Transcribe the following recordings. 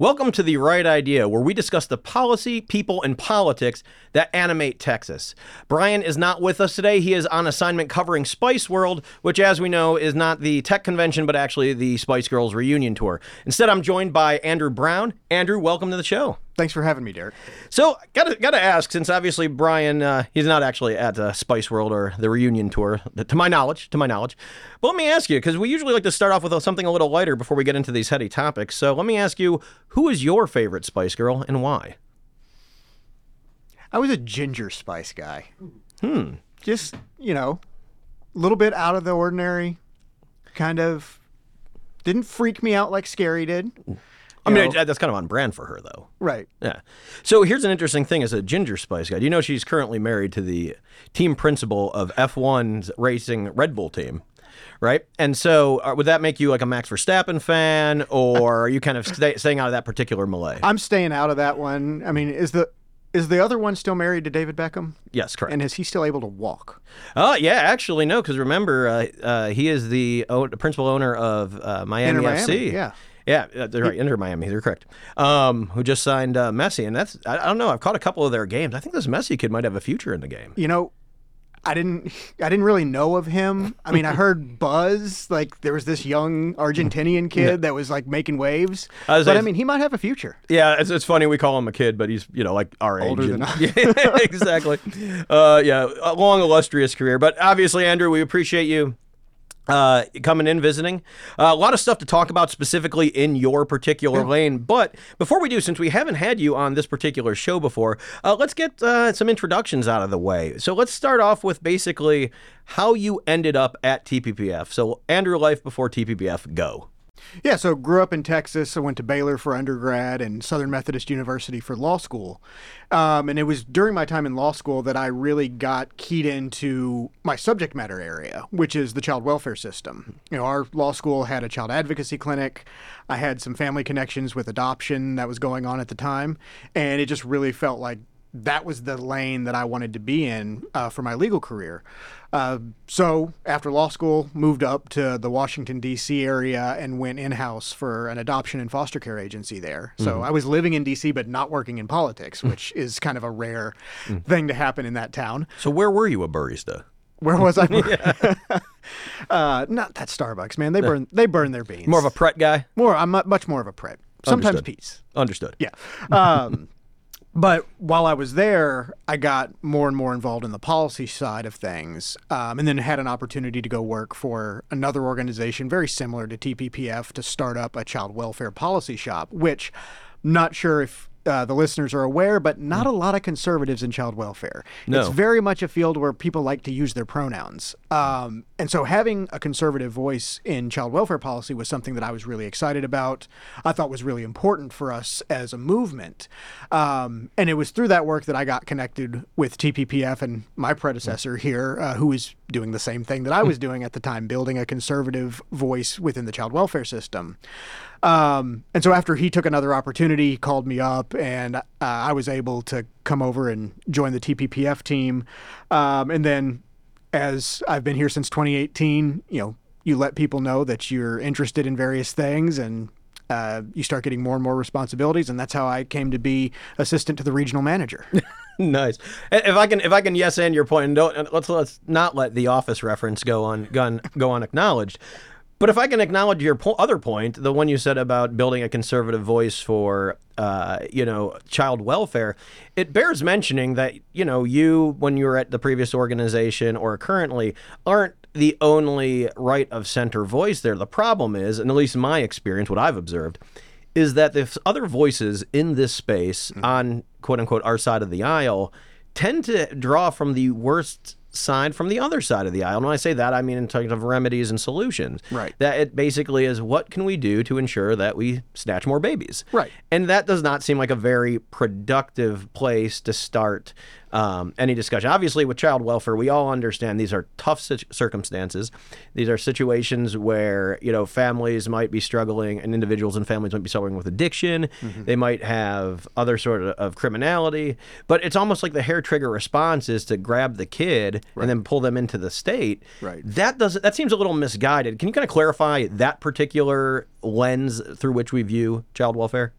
Welcome to The Right Idea, where we discuss the policy, people, and politics that animate Texas. Brian is not with us today. He is on assignment covering Spice World, which, as we know, is not the tech convention, but actually the Spice Girls reunion tour. Instead, I'm joined by Andrew Brown. Andrew, welcome to the show. Thanks for having me, Derek. So, gotta gotta ask, since obviously Brian, uh, he's not actually at uh, Spice World or the reunion tour, to my knowledge, to my knowledge. But let me ask you, because we usually like to start off with something a little lighter before we get into these heady topics. So, let me ask you, who is your favorite Spice Girl and why? I was a ginger spice guy. Hmm. Just, you know, a little bit out of the ordinary. Kind of didn't freak me out like Scary did. I mean, know, that's kind of on brand for her, though. Right. Yeah. So here's an interesting thing as a Ginger Spice guy. Do you know she's currently married to the team principal of F1's racing Red Bull team? Right. And so uh, would that make you like a Max Verstappen fan, or are you kind of stay, staying out of that particular melee? I'm staying out of that one. I mean, is the. Is the other one still married to David Beckham? Yes, correct. And is he still able to walk? Oh, yeah, actually, no, because remember, uh, uh, he is the, o- principal owner of uh, Miami Inter FC. Yeah. Yeah, they're right. Inter Miami, they're correct. Um, who just signed uh, Messi, and that's I, I, don't know. I've caught a couple of their games. I think this Messi kid might have a future in the game. You know, I didn't I didn't really know of him. I mean, I heard buzz like there was this young Argentinian kid that was like making waves. I but I mean, he might have a future. Yeah, it's, it's funny we call him a kid, but he's you know like our older age. than us. Yeah, exactly. Uh, yeah, a long illustrious career. But obviously, Andrew, we appreciate you uh, coming in visiting. Uh, a lot of stuff to talk about specifically in your particular yeah. lane. But before we do, since we haven't had you on this particular show before, uh, let's get uh, some introductions out of the way. So let's start off with basically how you ended up at TPPF. So, Andrew Life before TPPF, go. Yeah, so grew up in Texas. I went to Baylor for undergrad and Southern Methodist University for law school. Um, and it was during my time in law school that I really got keyed into my subject matter area, which is the child welfare system. You know, our law school had a child advocacy clinic. I had some family connections with adoption that was going on at the time. And it just really felt like that was the lane that I wanted to be in uh, for my legal career. Uh, so after law school, moved up to the Washington D.C. area and went in house for an adoption and foster care agency there. So mm-hmm. I was living in D.C. but not working in politics, mm. which is kind of a rare mm. thing to happen in that town. So where were you a barista? Where was I? uh, not that Starbucks, man. They burn they burn their beans. More of a Pret guy. More, I'm much more of a Pret. Sometimes Understood. peace. Understood. Yeah. Um, but while I was there, I got more and more involved in the policy side of things, um, and then had an opportunity to go work for another organization very similar to TPPF to start up a child welfare policy shop. Which, not sure if uh, the listeners are aware, but not a lot of conservatives in child welfare. No. It's very much a field where people like to use their pronouns. Um, and so having a conservative voice in child welfare policy was something that I was really excited about. I thought was really important for us as a movement. Um, and it was through that work that I got connected with TPPF and my predecessor here, uh, who was doing the same thing that I was doing at the time, building a conservative voice within the child welfare system. Um, and so after he took another opportunity, he called me up, and uh, I was able to come over and join the TPPF team. Um, and then, as I've been here since 2018, you know, you let people know that you're interested in various things, and uh, you start getting more and more responsibilities, and that's how I came to be assistant to the regional manager. nice. If I can, if I can, yes, and your point, and don't let's let's not let the office reference go on gun go unacknowledged. But if I can acknowledge your po- other point, the one you said about building a conservative voice for, uh, you know, child welfare, it bears mentioning that you know you, when you were at the previous organization or currently, aren't the only right of center voice there. The problem is, and at least in my experience, what I've observed, is that the other voices in this space mm-hmm. on quote unquote our side of the aisle tend to draw from the worst side from the other side of the aisle. And when I say that, I mean in terms of remedies and solutions. Right. That it basically is what can we do to ensure that we snatch more babies? Right. And that does not seem like a very productive place to start um, any discussion. Obviously, with child welfare, we all understand these are tough circumstances. These are situations where you know families might be struggling, and individuals and families might be struggling with addiction. Mm-hmm. They might have other sort of, of, criminality. But it's almost like the hair trigger response is to grab the kid right. and then pull them into the state. Right. That does that seems a little misguided. Can you kind of clarify that particular lens through which we view child welfare?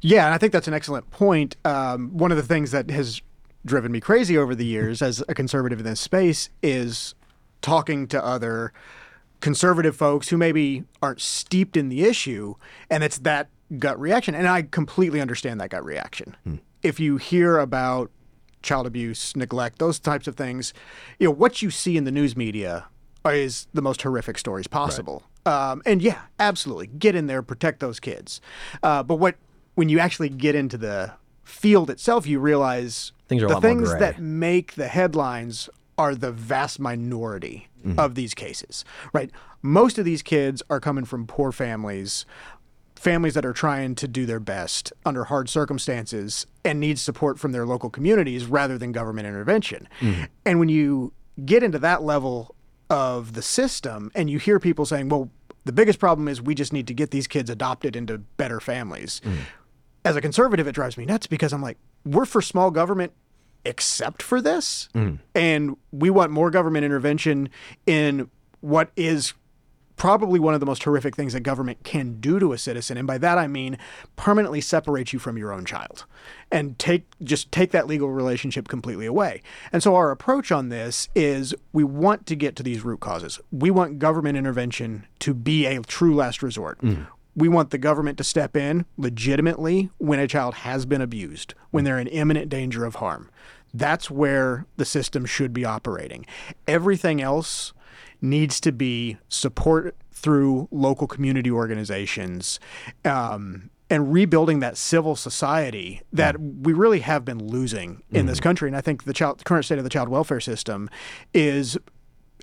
Yeah, and I think that's an excellent point. Um, one of the things that has driven me crazy over the years as a conservative in this space is talking to other conservative folks who maybe aren't steeped in the issue, and it's that gut reaction. And I completely understand that gut reaction. If you hear about child abuse, neglect, those types of things, you know, what you see in the news media is the most horrific stories possible. Um, and yeah, absolutely, get in there, protect those kids. Uh, but what when you actually get into the field itself, you realize Things are a the things that make the headlines are the vast minority Mm-hmm. of these cases, right? Most of these kids are coming from poor families, families that are trying to do their best under hard circumstances and need support from their local communities rather than government intervention. Mm-hmm. And when you get into that level of the system and you hear people saying, well, the biggest problem is we just need to get these kids adopted into better families. As a conservative, it drives me nuts because I'm like, we're for small government except for this. Mm. And we want more government intervention in what is probably one of the most horrific things that government can do to a citizen and by that I mean permanently separate you from your own child and take just take that legal relationship completely away. And so our approach on this is we want to get to these root causes. We want government intervention to be a true last resort. Mm. We want the government to step in legitimately when a child has been abused, when they're in imminent danger of harm. That's where the system should be operating. Everything else needs to be support through local community organizations um, and rebuilding that civil society that we really have been losing in this country. And I think the child, current state of the child welfare system is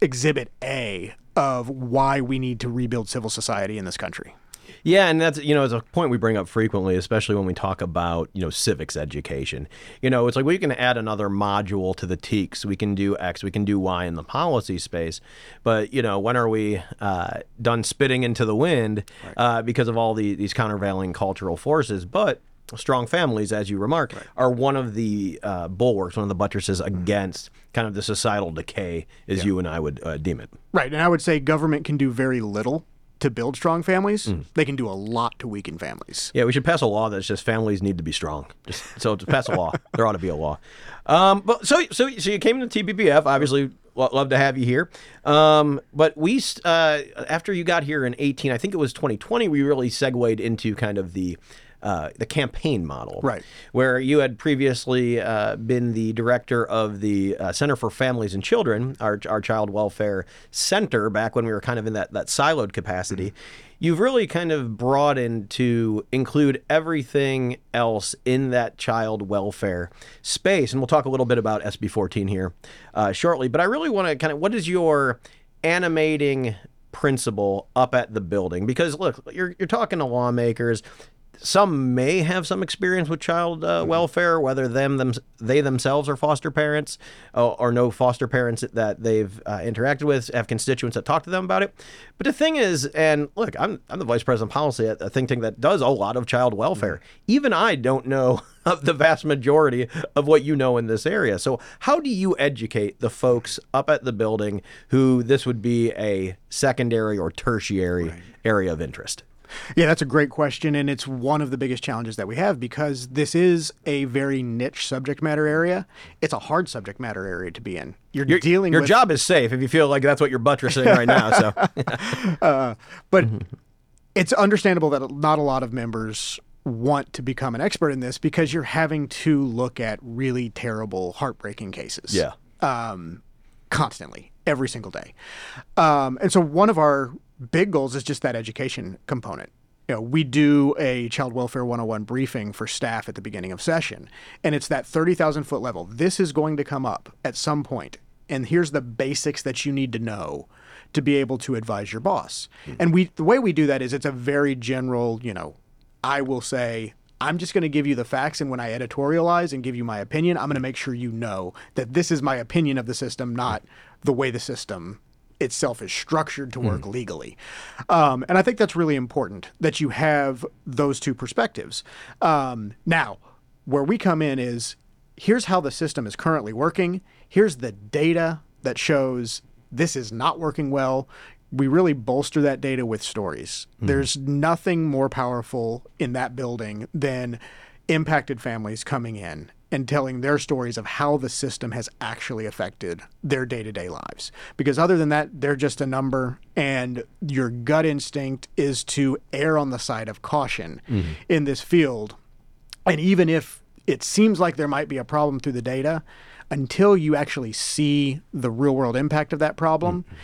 exhibit A of why we need to rebuild civil society in this country. Yeah, and that's you know, it's a point we bring up frequently, especially when we talk about you know civics education. You know, it's like we can add another module to the TEKS. We can do X, we can do Y in the policy space, but you know, when are we uh, done spitting into the wind uh, because of all the, these countervailing cultural forces? But strong families, as you remark, are one of the uh, bulwarks, one of the buttresses against kind of the societal decay, as you and I would uh, deem it. Right. And I would say government can do very little to build strong families. They can do a lot to weaken families. Yeah, we should pass a law that's just families need to be strong. Just so to pass a law, there ought to be a law. Um, but so so so you came to TPPF. Obviously, love to have you here. Um, but we uh, after you got here in eighteen, I think it was twenty twenty. We really segued into kind of the. Uh, the campaign model, Right. Where you had previously uh, been the director of the uh, Center for Families and Children, our, our child welfare center, back when we were kind of in that, that siloed capacity. You've really kind of broadened to include everything else in that child welfare space. And we'll talk a little bit about SB 14 here uh, shortly. But I really want to kind of, what is your animating principle up at the building? Because look, you're, you're talking to lawmakers some may have some experience with child uh, welfare, whether them, them they themselves are foster parents or, or no foster parents that they've uh, interacted with, have constituents that talk to them about it. But the thing is, and look, I'm, I'm the vice president of policy at a think tank that does a lot of child welfare. Even I don't know of the vast majority of what you know in this area. So how do you educate the folks up at the building who this would be a secondary or tertiary area of interest? Yeah, that's a great question. And it's one of the biggest challenges that we have because this is a very niche subject matter area. It's a hard subject matter area to be in. You're Your, dealing your with job is safe if you feel like that's what you're buttressing right now. So but it's understandable that not a lot of members want to become an expert in this because you're having to look at really terrible, heartbreaking cases. Yeah. Um, constantly, every single day. Um, and so one of our big goals is just that education component. You know, we do a child welfare 101 briefing for staff at the beginning of session, and it's that 30,000 foot level. This is going to come up at some point, and here's the basics that you need to know to be able to advise your boss. Hmm. And we the way we do that is it's a very general, you know, I will say I'm just going to give you the facts and when I editorialize and give you my opinion, I'm going to make sure you know that this is my opinion of the system, not the way the system itself is structured to work legally. Um, and I think that's really important that you have those two perspectives. Um, now, where we come in is here's how the system is currently working. Here's the data that shows this is not working well. we really bolster that data with stories. There's nothing more powerful in that building than impacted families coming in and telling their stories of how the system has actually affected their day to day lives. Because other than that, they're just a number, and your gut instinct is to err on the side of caution mm-hmm. in this field. And even if it seems like there might be a problem through the data, until you actually see the real world impact of that problem, mm-hmm.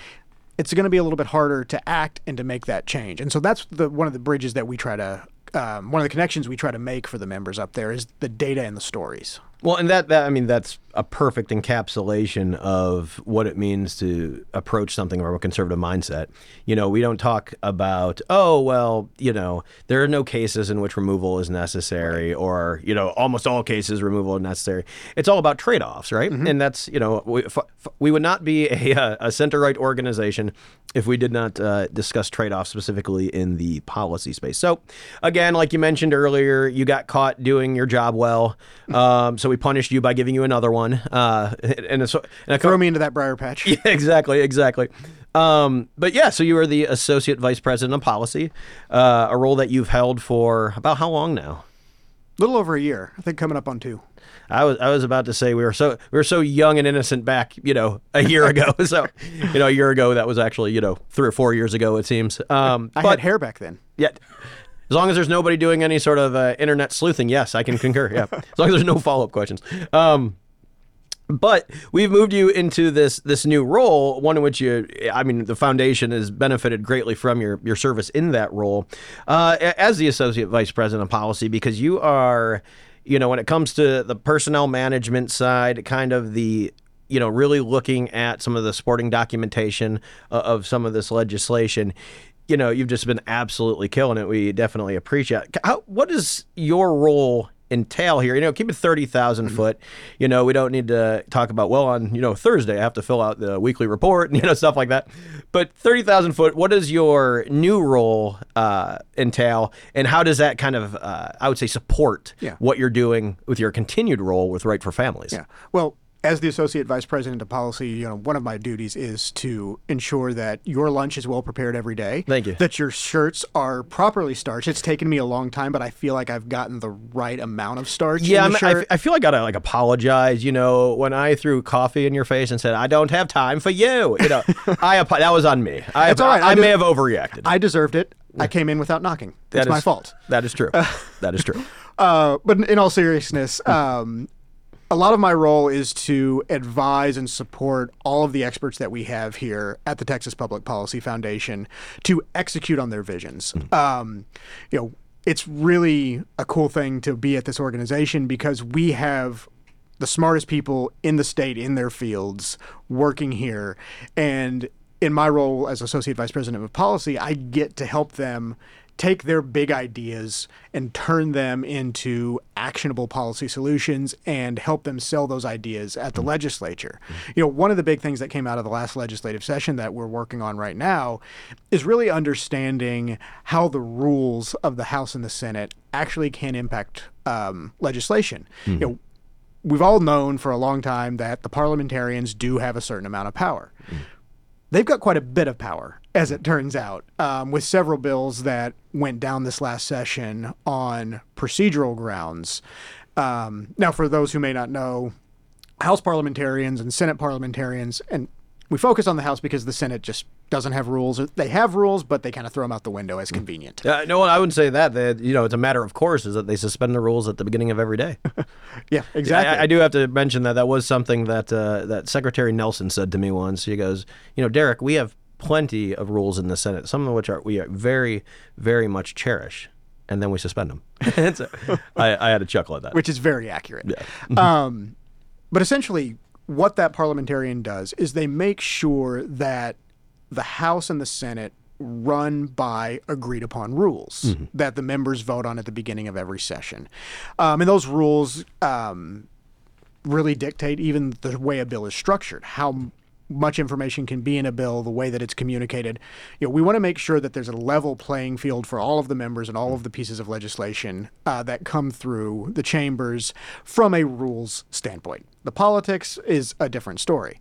it's going to be a little bit harder to act and to make that change. And so that's the one of the bridges that we try to, um, one of the connections we try to make for the members up there is the data and the stories. Well, and that, that I mean, that's a perfect encapsulation of what it means to approach something from a conservative mindset. You know, we don't talk about, oh, well, you know, there are no cases in which removal is necessary, or you know, almost all cases removal is necessary. It's all about trade-offs, right? And that's you know, we, f- f- we would not be a, uh, a center-right organization if we did not uh, discuss trade-offs specifically in the policy space. So, again, like you mentioned earlier, you got caught doing your job well, um, so we punished you by giving you another one. Uh, and, it's, and Throw me into that briar patch. yeah, exactly, exactly. Um, but yeah, so you were the associate vice president of policy, uh, a role that you've held for about how long now? A little over a year. I think coming up on two. I was I was about to say we were so we were so young and innocent back you know a year ago so you know a year ago that was actually you know three or four years ago it seems um, I but had hair back then. yeah as long as there's nobody doing any sort of uh, internet sleuthing yes I can concur yeah as long as there's no follow up questions um, but we've moved you into this this new role, one in which you, I mean, the foundation has benefited greatly from your your service in that role uh, as the associate vice president of policy, because you are, you know, when it comes to the personnel management side, kind of the you know, really looking at some of the sporting documentation uh, of some of this legislation, you know, you've just been absolutely killing it. We definitely appreciate. How, what is your role entail here? You know, keep it 30,000 foot. You know, we don't need to talk about well on you know Thursday I have to fill out the weekly report and you know stuff like that. But thirty thousand foot, what does your new role uh, entail, and how does that kind of uh, I would say support Yeah. what you're doing with your continued role with Right for Families? Yeah. Well, as the associate vice president of policy, you know, one of my duties is to ensure that your lunch is well prepared every day. Thank you. That your shirts are properly starched. It's taken me a long time, but I feel like I've gotten the right amount of starch Yeah, in the I, shirt. f- I feel I gotta like apologize. You know, when I threw coffee in your face and said I don't have time for you, you know, I that was on me. I, That's all right. I, I may have overreacted. I deserved it. I came in without knocking. That It's my fault. That is true. that is true. Uh, but in, in all seriousness, um, a lot of my role is to advise and support all of the experts that we have here at the Texas Public Policy Foundation to execute on their visions. Um, you know, it's really a cool thing to be at this organization because we have the smartest people in the state in their fields working here and in my role as associate vice president of policy i get to help them take their big ideas and turn them into actionable policy solutions and help them sell those ideas at the legislature. Mm-hmm. You know, one of the big things that came out of the last legislative session that we're working on right now is really understanding how the rules of the House and the Senate actually can impact um, legislation. Mm-hmm. You know, we've all known for a long time that the parliamentarians do have a certain amount of power. Mm-hmm. They've got quite a bit of power, as it turns out, um, with several bills that went down this last session on procedural grounds. Um, now, for those who may not know, House parliamentarians and Senate parliamentarians, and we focus on the House because the Senate just doesn't have rules. They have rules, but they kind of throw them out the window as convenient. Uh, no, I wouldn't say that. They, you know, it's a matter of course is that they suspend the rules at the beginning of every day. Yeah, exactly. I, I do have to mention that that was something that uh, that Secretary Nelson said to me once. He goes, you know, Derek, we have plenty of rules in the Senate, some of which are we are very, very much cherish, and then we suspend them. So I, I had a chuckle at that. which is very accurate. um, but essentially, what that parliamentarian does is they make sure that the House and the Senate run by agreed upon rules that the members vote on at the beginning of every session. Um, and those rules um, really dictate even the way a bill is structured, how much information can be in a bill, the way that it's communicated. You know, we want to make sure that there's a level playing field for all of the members and all of the pieces of legislation uh, that come through the chambers from a rules standpoint. The politics is a different story.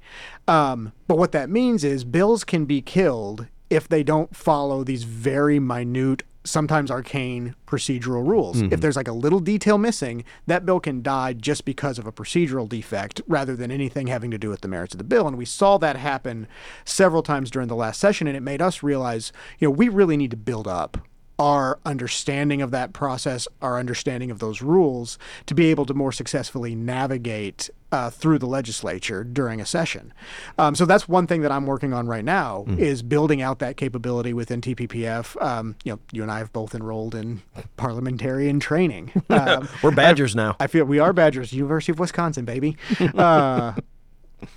Um, but what that means is bills can be killed if they don't follow these very minute sometimes arcane procedural rules. If mm-hmm. there's like a little detail missing, that bill can die just because of a procedural defect rather than anything having to do with the merits of the bill. And we saw that happen several times during the last session, and it made us realize, you know, we really need to build up our understanding of that process, our understanding of those rules, to be able to more successfully navigate uh, through the legislature during a session. Um, so that's one thing that I'm working on right now is building out that capability within TPPF. Um, you know, you and I have both enrolled in parliamentarian training. Um, We're Badgers now. I feel we are Badgers, University of Wisconsin, baby. Uh,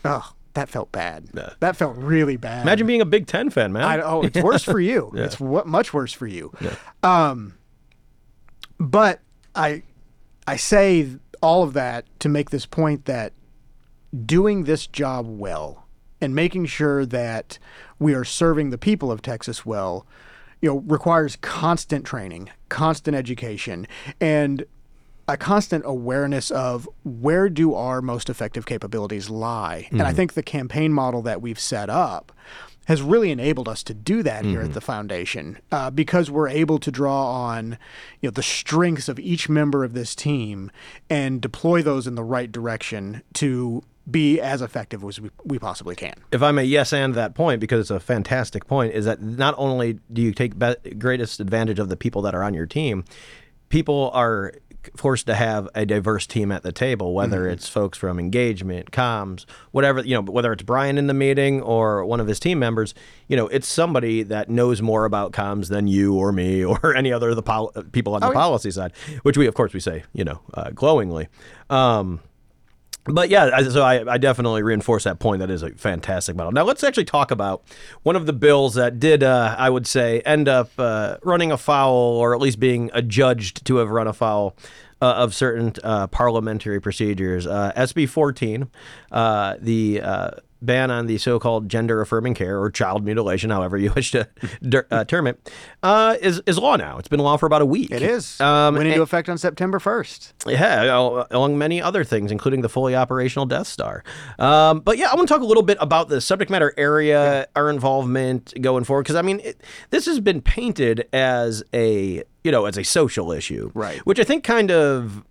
oh, that felt bad. That felt really bad. Imagine being a Big Ten fan, man. I, oh, it's worse for you. It's w- much worse for you. Um, but I, I say all of that to make this point that doing this job well and making sure that we are serving the people of Texas well, you know, requires constant training, constant education, and a constant awareness of where do our most effective capabilities lie. And I think the campaign model that we've set up has really enabled us to do that here at the foundation uh, because we're able to draw on you know the strengths of each member of this team and deploy those in the right direction to be as effective as we, we possibly can. if I may yes and that point because it's a fantastic point is that not only do you take be- greatest advantage of the people that are on your team, people are forced to have a diverse team at the table, whether it's folks from engagement, comms, whatever you know, whether it's Brian in the meeting or one of his team members, you know, it's somebody that knows more about comms than you or me or any other of the pol- people on the policy side, which we of course we say you know uh, glowingly. Um, but yeah, so I, I definitely reinforce that point. That is a fantastic model. Now let's actually talk about one of the bills that did, uh, I would say, end up uh, running afoul, or at least being adjudged to have run afoul uh, of certain uh, parliamentary procedures. Uh, SB 14, uh, the ban on the so-called gender-affirming care or child mutilation, however you wish to uh, term it, uh, is is law now. It's been law for about a week. It is. Um, Went into and- effect on September 1st. yeah, al- along many other things, including the fully operational Death Star. Um, but yeah, I want to talk a little bit about the subject matter area, our involvement going forward, because I mean, it, this has been painted as a you know as a social issue, Right. Which I think kind of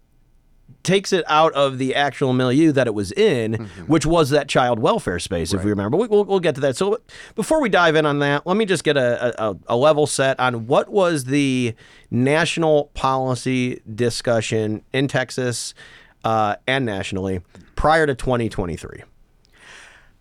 takes it out of the actual milieu that it was in, Mm-hmm. which was that child welfare space, if we remember. We, we'll, we'll get to that. So before we dive in on that, let me just get a, a, a level set on what was the national policy discussion in Texas uh, and nationally prior to 2023.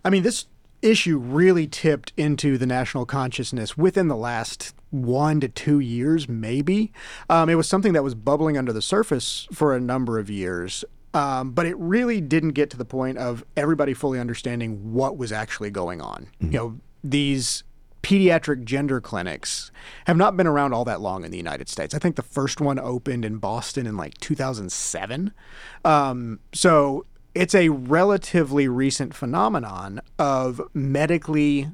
I mean, this issue really tipped into the national consciousness within the last one to two years, maybe. Um, it was something that was bubbling under the surface for a number of years. Um, but it really didn't get to the point of everybody fully understanding what was actually going on. You know, these pediatric gender clinics have not been around all that long in the United States. I think the first one opened in Boston in like 2007. Um, so it's a relatively recent phenomenon of medically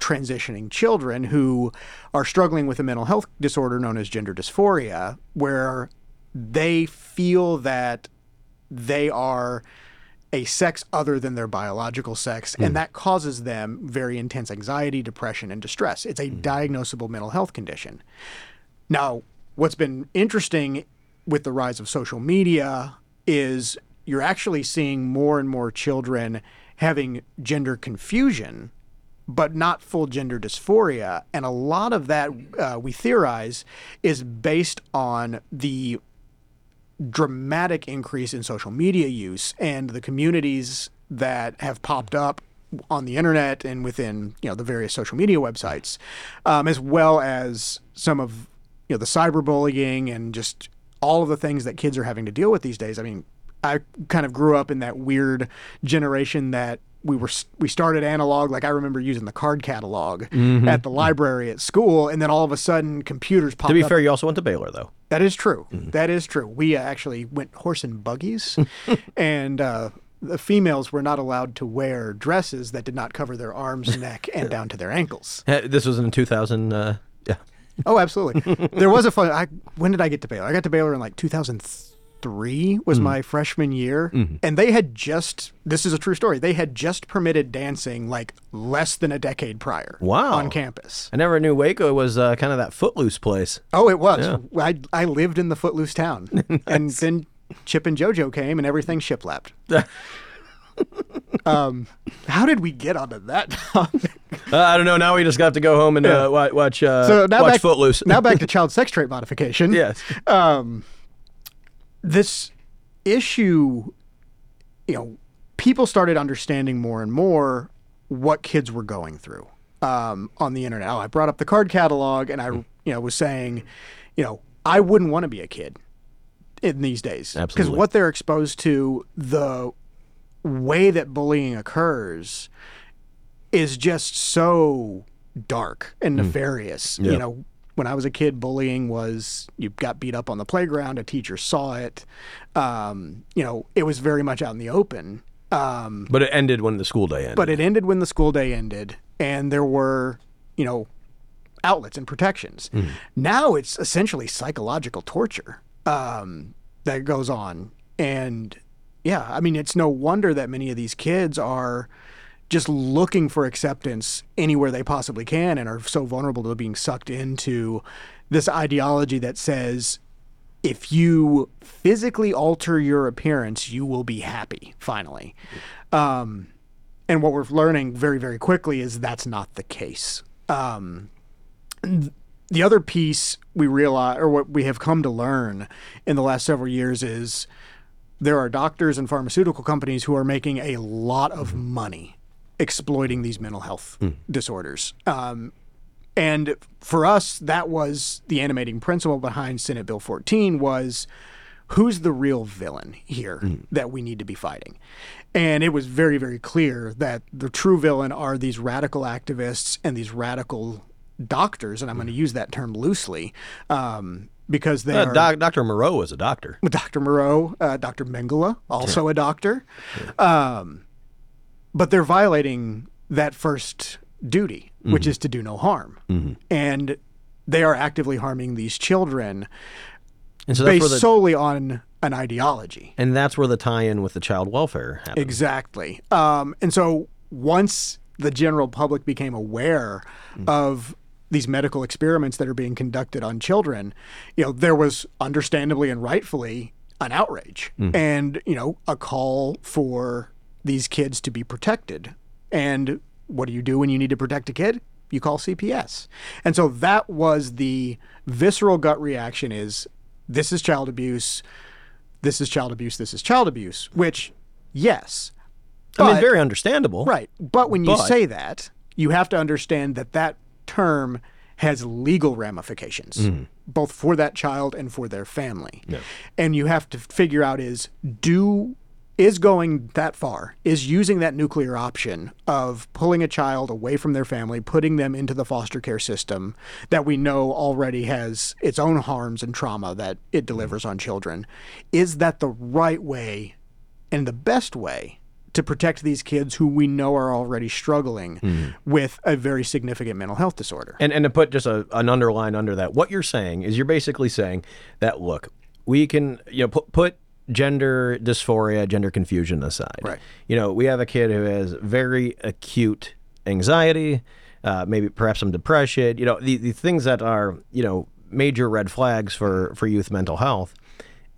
transitioning children who are struggling with a mental health disorder known as gender dysphoria, where they feel that they are a sex other than their biological sex, and hmm. that causes them very intense anxiety, depression, and distress. It's a hmm. diagnosable mental health condition. Now, what's been interesting with the rise of social media is you're actually seeing more and more children having gender confusion, but not full gender dysphoria. And a lot of that, uh, we theorize, is based on the dramatic increase in social media use and the communities that have popped up on the internet and within you know the various social media websites, um, as well as some of you know the cyberbullying and just all of the things that kids are having to deal with these days. I mean, I kind of grew up in that weird generation that we were we started analog. Like I remember using the card catalog at the library at school, and then all of a sudden computers popped To be up fair, you also went to Baylor, though. that is true. That is true. We uh, actually went horse and buggies, and uh, the females were not allowed to wear dresses that did not cover their arms, neck, and down to their ankles. This was in 2000. Uh, yeah. Oh, absolutely. there was a fun. I, when did I get to Baylor? I got to Baylor in like 2003. Three was Mm-hmm. my freshman year, and they had just this is a true story. They had just permitted dancing like less than a decade prior. Wow. on campus. I never knew Waco was uh, kind of that footloose place. Oh, it was. I I lived in the footloose town, and then Chip and JoJo came, and everything shiplapped. um, how did we get onto that topic? Uh, I don't know. Now we just got to go home and uh, wa- watch uh, So now watch back, Footloose. now back to child sex trait modification. yes. um, this issue, you know, people started understanding more and more what kids were going through um, on the internet. Oh, I brought up the card catalog, and I, you know, was saying, you know, I wouldn't want to be a kid in these days because what they're exposed to, the way that bullying occurs, is just so dark and nefarious. Yeah. You know, when I was a kid, bullying was you got beat up on the playground, a teacher saw it. Um, you know, it was very much out in the open. Um, But it ended when the school day ended. but it ended when the school day ended, and there were, you know, outlets and protections. Now it's essentially psychological torture um, that goes on, and yeah, I mean, it's no wonder that many of these kids are just looking for acceptance anywhere they possibly can, and are so vulnerable to being sucked into this ideology that says. If you physically alter your appearance, you will be happy. Finally, um, and what we're learning very, very quickly is that's not the case. Um, the other piece we realize, or what we have come to learn in the last several years, is there are doctors and pharmaceutical companies who are making a lot of money exploiting these mental health disorders. Um, and for us, that was the animating principle behind Senate Bill 14 was who's the real villain here that we need to be fighting. And it was very, very clear that the true villain are these radical activists and these radical doctors, and I'm going to use that term loosely um, because they Uh, are doc, Dr. Moreau was a doctor. Dr. Moreau, uh, Dr. Mengele, also a doctor. Um, but they're violating that first duty, which mm-hmm. is to do no harm. Mm-hmm. And they are actively harming these children And so based the solely on an ideology. and that's where the tie-in with the child welfare happened. Exactly. Um, and so once the general public became aware mm. of these medical experiments that are being conducted on children, you know, there was understandably and rightfully an outrage mm. and, you know, a call for these kids to be protected. And what do you do when you need to protect a kid? You call CPS. And so that was the visceral gut reaction is this is child abuse this is child abuse, this is child abuse, which, yes. I mean, very understandable. Right. But when you But- say that, you have to understand that that term has legal ramifications, Mm-hmm. both for that child and for their family. And you have to figure out is do is going that far, is using that nuclear option of pulling a child away from their family, putting them into the foster care system that we know already has its own harms and trauma that it delivers on children. Is that the right way and the best way to protect these kids who we know are already struggling hmm. with a very significant mental health disorder. And and to put just a, an underline under that, what you're saying is you're basically saying that look, we can you know put put gender dysphoria, gender confusion aside. Right. You know, we have a kid who has very acute anxiety, uh, maybe perhaps some depression. You know, the, the things that are you know major red flags for for youth mental health.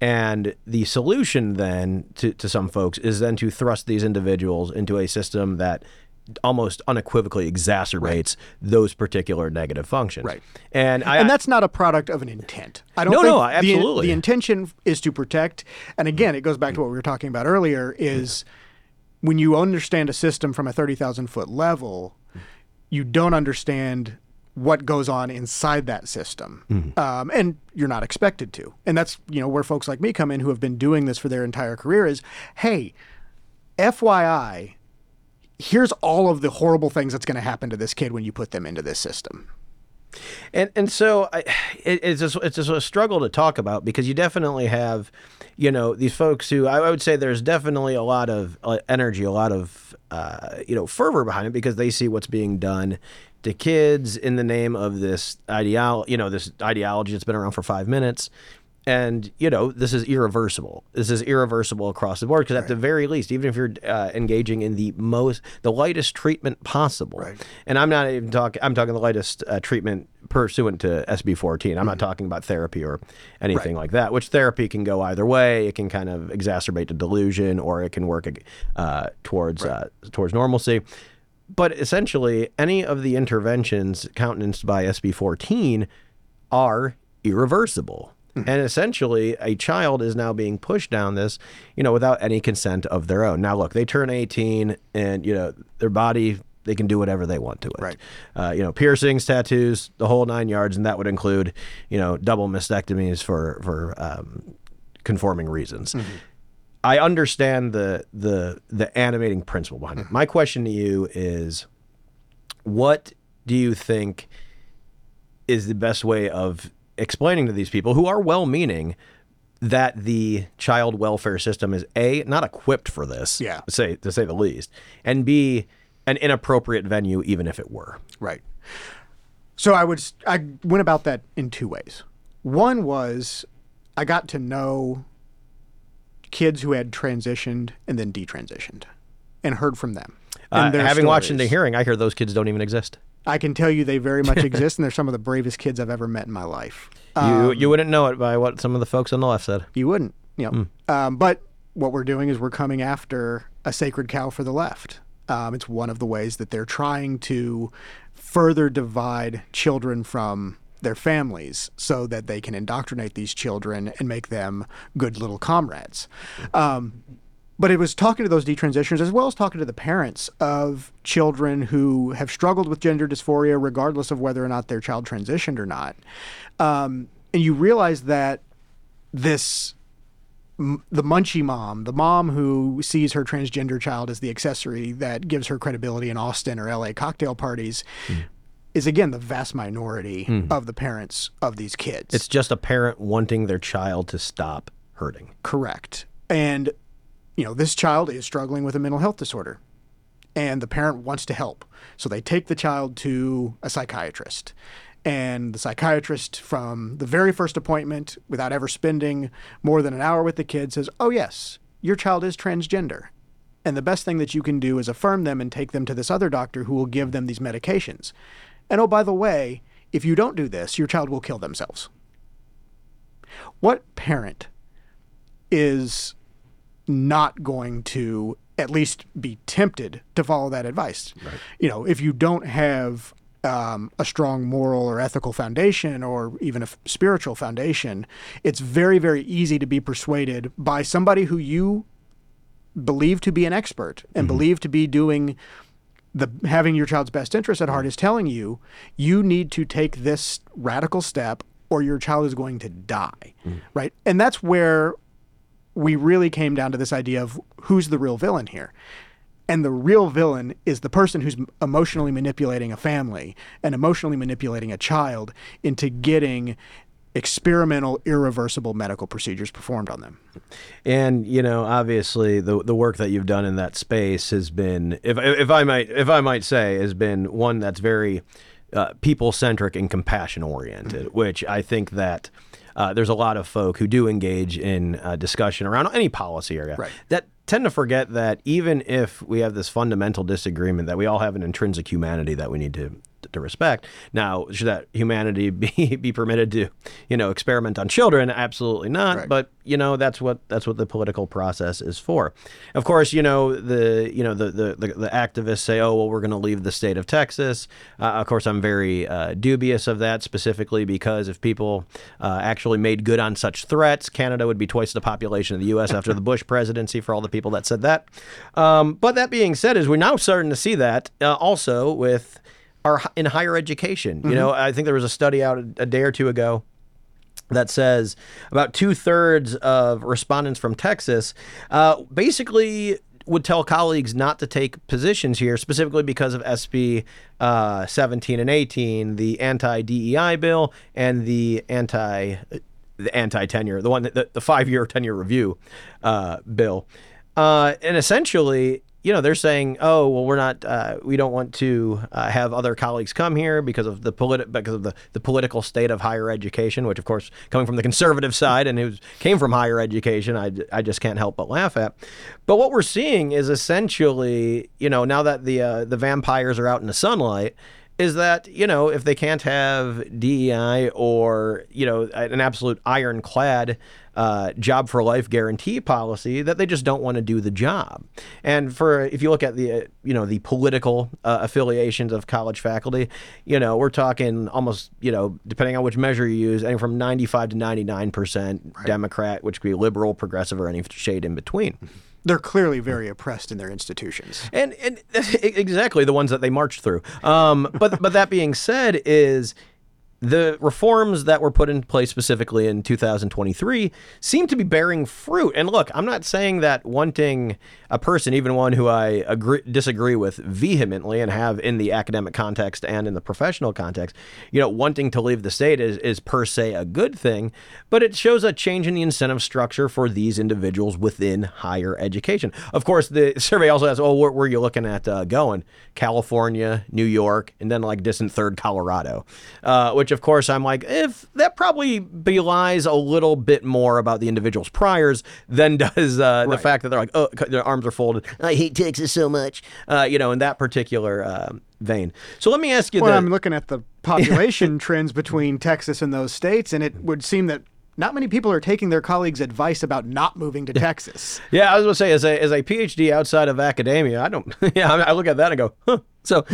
And the solution then to, to some folks is then to thrust these individuals into a system that almost unequivocally exacerbates those particular negative functions. Right. And I and that's not a product of an intent. I don't No, no, the- absolutely. The, intention is to protect. And again, it goes back to what we were talking about earlier is when you understand a system from a 30,000 foot level, you don't understand what goes on inside that system. Mm-hmm. Um, and you're not expected to. And that's, you know, where folks like me come in who have been doing this for their entire career is, hey, FYI, here's all of the horrible things that's going to happen to this kid when you put them into this system. And and so I, it, it's just it's just a struggle to talk about because you definitely have, you know, these folks who I, I would say there's definitely a lot of uh, energy, a lot of uh, you know fervor behind it because they see what's being done to kids in the name of this ideal, you know, this ideology that's been around for five minutes. And you know this is irreversible. This is irreversible across the board because at the very least, even if you're uh, engaging in the most, the lightest treatment possible, Right. and I'm not even talking. I'm talking the lightest uh, treatment pursuant to SB 14. I'm not talking about therapy or anything like that. Which therapy can go either way. It can kind of exacerbate the delusion, or it can work uh, towards uh, towards normalcy. But essentially, any of the interventions countenanced by SB 14 are irreversible. And essentially, a child is now being pushed down this, you know, without any consent of their own. Now, look, they turn 18 and, you know, their body, they can do whatever they want to it. Right. Uh, you know, piercings, tattoos, the whole nine yards. And that would include, you know, double mastectomies for, for um, conforming reasons. I understand the, the, the animating principle behind it. My question to you is what do you think is the best way of explaining to these people who are well meaning that the child welfare system is a not equipped for this Yeah. to say to say the least and b an inappropriate venue even if it were Right. So I would I went about that in two ways. One was I got to know kids who had transitioned and then detransitioned and heard from them. uh, having watched into stories. hearing i hear those kids don't even exist I can tell you they very much exist and they're some of the bravest kids I've ever met in my life. you Um, you wouldn't know it by what some of the folks on the left said You wouldn't. You know. Um, but what we're doing is we're coming after a sacred cow for the left. Um, it's one of the ways that they're trying to further divide children from their families so that they can indoctrinate these children and make them good little comrades. Um, but it was talking to those detransitioners as well as talking to the parents of children who have struggled with gender dysphoria, regardless of whether or not their child transitioned or not. Um, and you realize that this the munchie mom, the mom who sees her transgender child as the accessory that gives her credibility in Austin or LA cocktail parties, is again the vast minority of the parents of these kids. it's just a parent wanting their child to stop hurting Correct. And, you know, this child is struggling with a mental health disorder and the parent wants to help. So they take the child to a psychiatrist. And the psychiatrist, from the very first appointment, without ever spending more than an hour with the kid, says, Oh, yes, your child is transgender. And the best thing that you can do is affirm them and take them to this other doctor who will give them these medications. And oh, by the way, if you don't do this, your child will kill themselves. What parent is not going to at least be tempted to follow that advice. You know, if you don't have um, a strong moral or ethical foundation or even a f- spiritual foundation, it's very, very easy to be persuaded by somebody who you believe to be an expert and believe to be doing the having your child's best interest at heart is telling you you need to take this radical step or your child is going to die. Right? And that's where we really came down to this idea of who's the real villain here and the real villain is the person who's emotionally manipulating a family and emotionally manipulating a child into getting experimental irreversible medical procedures performed on them And you know, obviously, the the work that you've done in that space has been, if if I might if I might say, has been one that's very uh, people centric and compassion oriented, which I think that. Uh, there's a lot of folk who do engage in uh, discussion around any policy area Right. that tend to forget that even if we have this fundamental disagreement, that we all have an intrinsic humanity that we need to to respect. Now, should that humanity be be permitted to, you know, experiment on children? Absolutely not. Right. But you know, that's what that's what the political process is for. Of course, you know the you know the the the, the activists say, oh well, we're going to leave the state of Texas. Uh, of course, I'm very uh, dubious of that specifically because if people uh, actually made good on such threats, Canada would be twice the population of the U.S. after the Bush presidency. For all the people that said that. Um, but that being said, is we're now starting to see that uh, also with our in higher education. You know, I think there was a study out a, a day or two ago that says about two thirds of respondents from Texas uh, basically would tell colleagues not to take positions here, specifically because of SB uh, 17 and 18, the anti DEI bill, and the anti the anti tenure, the one that the, the five year tenure review uh, bill. Uh, and essentially, you know, they're saying, "Oh, well, we're not. Uh, we don't want to uh, have other colleagues come here because of the politi- because of the, the political state of higher education." Which, of course, coming from the conservative side and who came from higher education, I, I just can't help but laugh at. But what we're seeing is essentially, you know, now that the uh, the vampires are out in the sunlight, is that you know if they can't have DEI or you know an absolute ironclad uh, job for life guarantee policy, that they just don't want to do the job. And for if you look at the uh, you know the political uh, affiliations of college faculty, you know we're talking almost you know depending on which measure you use, anything from 95 to 99 percent Democrat, which could be liberal, progressive, or any shade in between. They're clearly very oppressed in their institutions. and and exactly the ones that they marched through. Um, but but that being said, is the reforms that were put in place specifically in 2023 seem to be bearing fruit. And look, I'm not saying that wanting a person, even one who I agree, disagree with vehemently and have in the academic context and in the professional context, you know, wanting to leave the state is, is per se a good thing, but it shows a change in the incentive structure for these individuals within higher education. Of course, the survey also asks, oh, where, where are you looking at uh, going? California, New York, and then like distant third, Colorado, uh, which of course, I'm like, if that probably belies a little bit more about the individual's priors than does uh, the fact that they're like, oh, their arms are folded. I hate Texas so much, uh, you know, in that particular uh, vein. So let me ask you Well, the- I'm looking at the population trends between Texas and those states, and it would seem that not many people are taking their colleagues' advice about not moving to Texas. Yeah, I was going to say, as a as a PhD outside of academia, I don't. Yeah, I, I look at that and go, huh. So,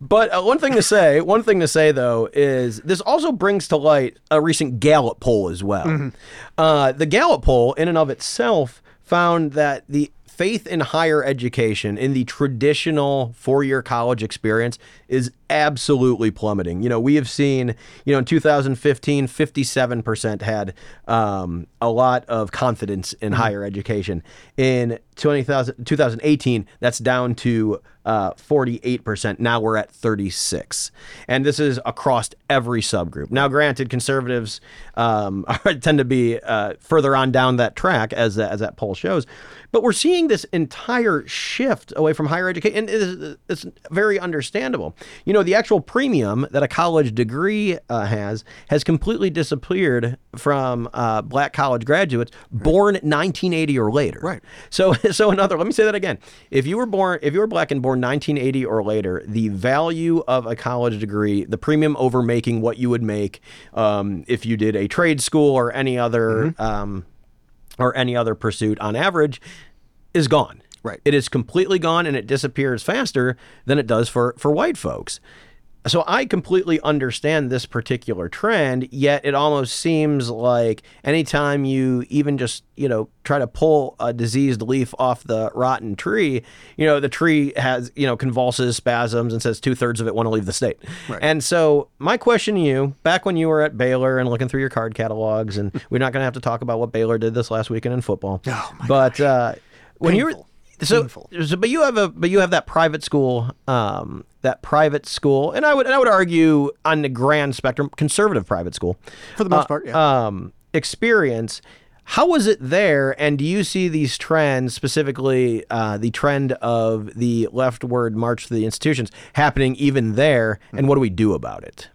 but uh, one thing to say, one thing to say though is this also brings to light a recent Gallup poll as well. Uh, the Gallup poll, in and of itself, found that the faith in higher education in the traditional four-year college experience is absolutely plummeting. You know, we have seen, you know, in 2015, 57% had um, a lot of confidence in higher education. In 20,000 2018, that's down to uh, 48%. Now we're at 36. And this is across every subgroup. Now, granted, conservatives um, tend to be uh, further on down that track as, as that poll shows. But we're seeing this entire shift away from higher education, and it's, it's very understandable. You know, the actual premium that a college degree uh, has has completely disappeared from uh, black college graduates born 1980 or later. Right. So, so another. Let me say that again. If you were born, if you were black and born 1980 or later, the value of a college degree, the premium over making what you would make um, if you did a trade school or any other. Um, or any other pursuit on average is gone. Right. It is completely gone and it disappears faster than it does for, for white folks. So I completely understand this particular trend, yet it almost seems like anytime you even just, you know, try to pull a diseased leaf off the rotten tree, you know, the tree has, you know, convulses, spasms, and says two thirds of it want to leave the state. And so my question to you, back when you were at Baylor and looking through your card catalogs, and we're not going to have to talk about what Baylor did this last weekend in football. Oh, my but uh, when you were Painful. So, Painful. so, but you have a but you have that private school, um, that private school, and I would and I would argue on the grand spectrum, conservative private school For the most uh, part, yeah. um, experience. How was it there? And do you see these trends, specifically uh, the trend of the leftward march to the institutions, happening even there? And what do we do about it?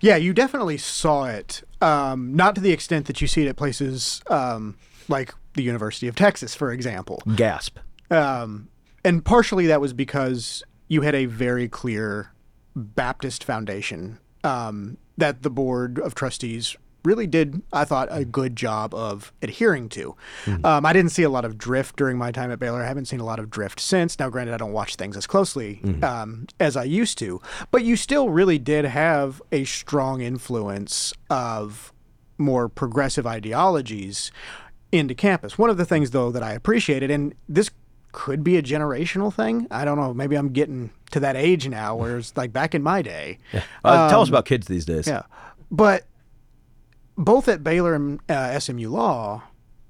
Yeah, you definitely saw it. Um, not to the extent that you see it at places um, like the University of Texas, for example. Gasp. Um, and partially that was because you had a very clear Baptist foundation um, that the board of trustees really did, I thought, a good job of adhering to. Um, I didn't see a lot of drift during my time at Baylor. I haven't seen a lot of drift since. Now, granted, I don't watch things as closely um, as I used to, but you still really did have a strong influence of more progressive ideologies into campus. One of the things, though, that I appreciated, and this could be a generational thing. I don't know. Maybe I'm getting to that age now, where it's like back in my day. Uh, tell us about kids these days. Yeah, but both at Baylor and uh, SMU Law,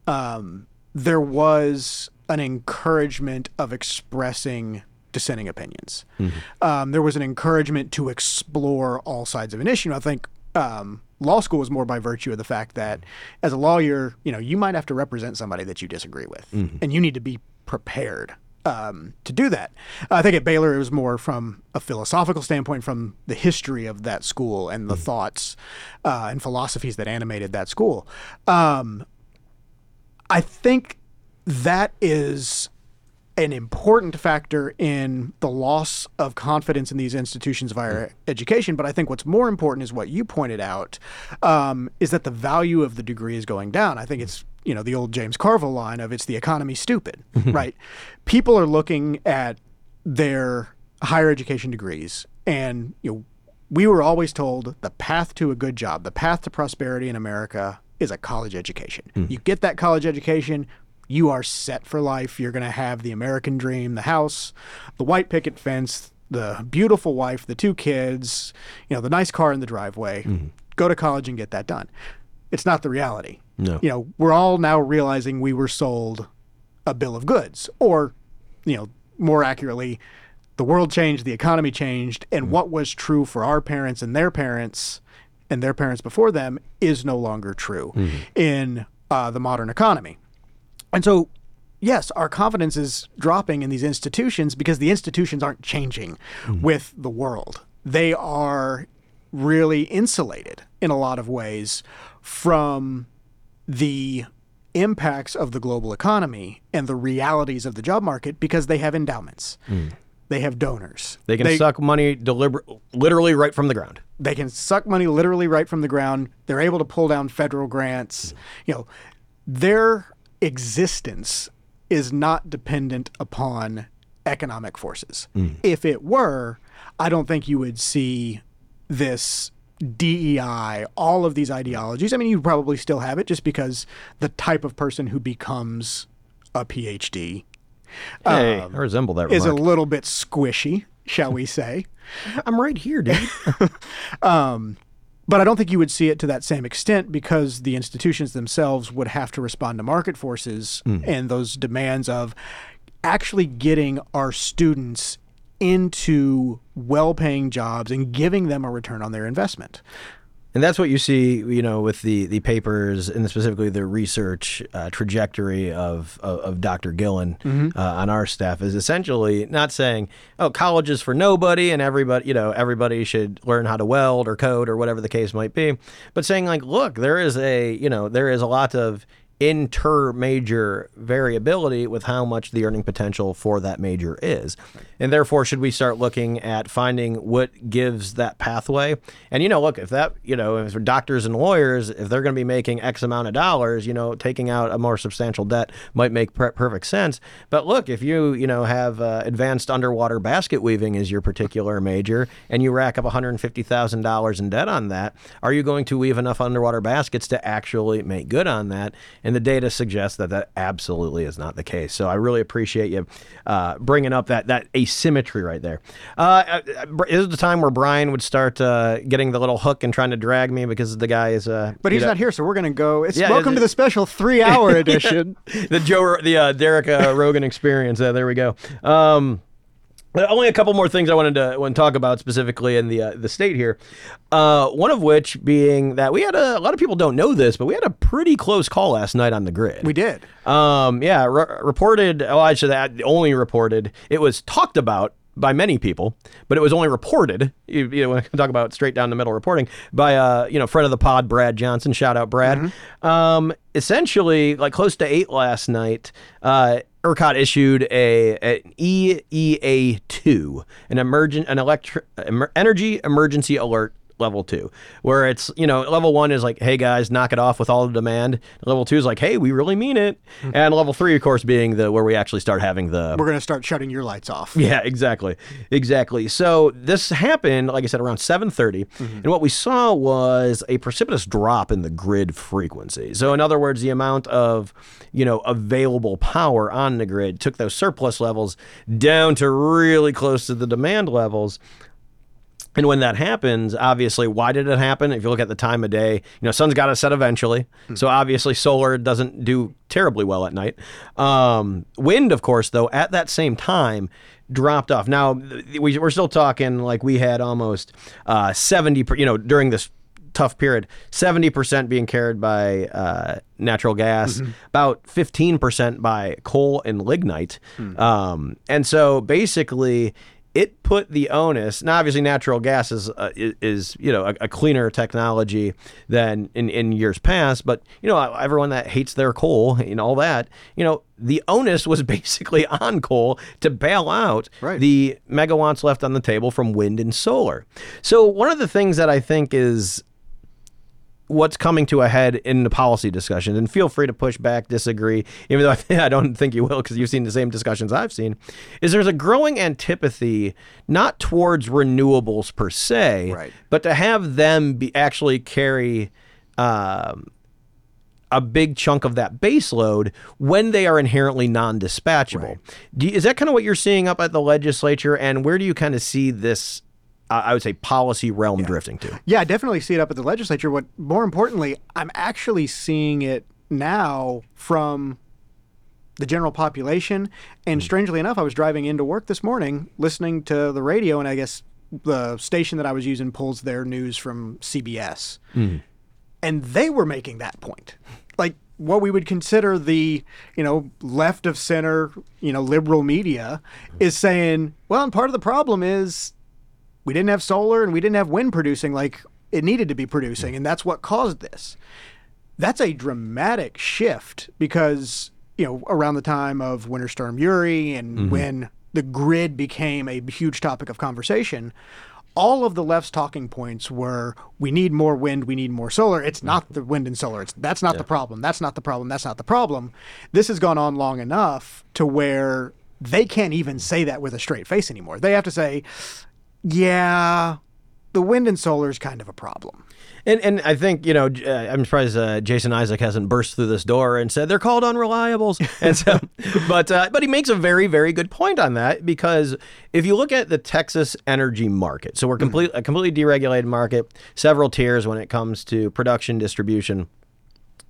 um, there was an encouragement of expressing dissenting opinions. Um, there was an encouragement to explore all sides of an issue. I think um, law school was more by virtue of the fact that, as a lawyer, you know, you might have to represent somebody that you disagree with, and you need to be prepared um, to do that. I think at Baylor it was more from a philosophical standpoint, from the history of that school and the thoughts uh, and philosophies that animated that school. Um, I think that is an important factor in the loss of confidence in these institutions of higher education. But I think what's more important is what you pointed out um, is that the value of the degree is going down. I think it's you know the old James Carville line of it's the economy stupid, mm-hmm. right? People are looking at their higher education degrees, and you know we were always told the path to a good job, the path to prosperity in America is a college education. Mm. You get that college education, you are set for life. You're going to have the American dream, the house, the white picket fence, the beautiful wife, the two kids, you know, the nice car in the driveway. Mm-hmm. Go to college and get that done. It's not the reality. No. You know, we're all now realizing we were sold a bill of goods or, you know, more accurately, the world changed, the economy changed, and mm. what was true for our parents and their parents and their parents before them is no longer true mm-hmm. in uh, the modern economy. And so, yes, our confidence is dropping in these institutions because the institutions aren't changing mm. with the world. They are really insulated in a lot of ways from the impacts of the global economy and the realities of the job market because they have endowments. Hmm. They have donors. They can suck money deliberate, literally right from the ground. They can suck money literally right from the ground. They're able to pull down federal grants. Hmm. You know, their existence is not dependent upon economic forces. Hmm. If it were, I don't think you would see this DEI, all of these ideologies. I mean, you probably still have it just because the type of person who becomes a PhD Hey, um, I resemble that is a little bit squishy, shall we say. I'm right here, dude. Um, but I don't think you would see it to that same extent because the institutions themselves would have to respond to market forces hmm. and those demands of actually getting our students into well paying jobs and giving them a return on their investment. And that's what you see, you know, with the, the papers and specifically the research uh, trajectory of, of, of Dr. Gillen uh, on our staff is essentially not saying, oh, college is for nobody and everybody, you know, everybody should learn how to weld or code or whatever the case might be, but saying like, look, there is a, you know, there is a lot of inter-major variability with how much the earning potential for that major is. And therefore, should we start looking at finding what gives that pathway? And, you know, look, if that, you know, if doctors and lawyers, if they're going to be making X amount of dollars, you know, taking out a more substantial debt might make per- perfect sense. But look, if you, you know, have uh, advanced underwater basket weaving as your particular major and you rack up $150,000 in debt on that, are you going to weave enough underwater baskets to actually make good on that? And the data suggests that that absolutely is not the case. So I really appreciate you uh, bringing up that that asymmetry right there. Uh, uh, this is the time where Brian would start uh, getting the little hook and trying to drag me because the guy is. Uh, But he's not here, so we're going to go. It's Yeah, welcome is to the special three hour edition. the Joe, the uh, Derek uh, Rogan experience. Uh, there we go. Um, only a couple more things I wanted to, want to talk about specifically in the uh, the state here. Uh, one of which being that we had a, a lot of people don't know this, but we had a pretty close call last night on the grid. we did. Um, yeah, re- reported. Oh, I should add, only reported. It was talked about by many people, but it was only reported. You, you know, when I talk about straight down the middle reporting by uh, you know, friend of the pod, Brad Johnson. Shout out, Brad. Um, essentially, like close to eight last night. Uh, ERCOT issued a an EEA two, an emergent, an electric emer- energy emergency alert level two, where it's, you know, level one is like, hey guys, knock it off with all the demand. Level two is like, hey, we really mean it. Mm-hmm. And level three, of course, being the where we actually start having the We're going to start shutting your lights off. yeah, exactly, exactly. So this happened, like I said, around 7:30, mm-hmm. and what we saw was a precipitous drop in the grid frequency. So in other words, the amount of you know available power on the grid took those surplus levels down to really close to the demand levels. And when that happens, obviously, why did it happen? If you look at the time of day, you know, sun's got to set eventually. So obviously, solar doesn't do terribly well at night. Um, wind, of course, though, at that same time dropped off. Now we, we're still talking like we had almost uh, 70, you know, during this tough period. Seventy percent being carried by uh, natural gas, about fifteen percent by coal and lignite, um, and so basically. It put the onus. Now, obviously, natural gas is uh, is, is you know a, a cleaner technology than in, in years past. But you know, everyone that hates their coal and all that, you know, the onus was basically on coal to bail out Right. the megawatts left on the table from wind and solar. So one of the things that I think is what's coming to a head in the policy discussion, and feel free to push back, disagree, even though I, I don't think you will because you've seen the same discussions I've seen, is there's a growing antipathy not towards renewables per se, Right. but to have them be actually carry. Um, a big chunk of that base load when they are inherently non-dispatchable. Do you, is that kind of what you're seeing up at the legislature, and where do you kind of see this? I would say policy realm drifting to. Yeah, I definitely see it up at the legislature. What more importantly, I'm actually seeing it now from the general population. And hmm. strangely enough, I was driving into work this morning listening to the radio, and I guess the station that I was using pulls their news from CBS. Hmm. And they were making that point. Like what we would consider the, you know, left of center, you know, liberal media is saying, well, and part of the problem is we didn't have solar and we didn't have wind producing like it needed to be producing and that's what caused this. That's a dramatic shift because you know around the time of winter storm uri and mm-hmm. when the grid became a huge topic of conversation all of the left's talking points were we need more wind we need more solar. It's mm-hmm. not the wind and solar. It's that's not the problem that's not the problem that's not the problem. This has gone on long enough to where they can't even say that with a straight face anymore. They have to say yeah, the wind and solar is kind of a problem. And and I think you know uh, I'm surprised uh, Jason Isaac hasn't burst through this door and said they're called unreliables. And so, but uh, but he makes a very very good point on that because if you look at the Texas energy market, so we're complete a completely deregulated market, several tiers when it comes to production, distribution,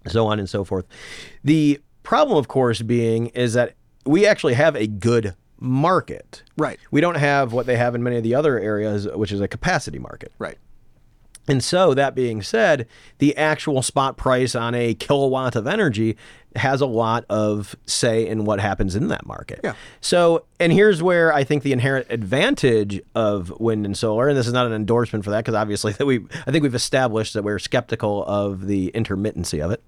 so on and so forth. The problem, of course, being is that we actually have a good market. Right. We don't have what they have in many of the other areas, which is a capacity market. Right. And so, that being said, the actual spot price on a kilowatt of energy has a lot of say in what happens in that market. Yeah. So, and here's where I think the inherent advantage of wind and solar, and this is not an endorsement for that because obviously that we, I think we've established that we're skeptical of the intermittency of it.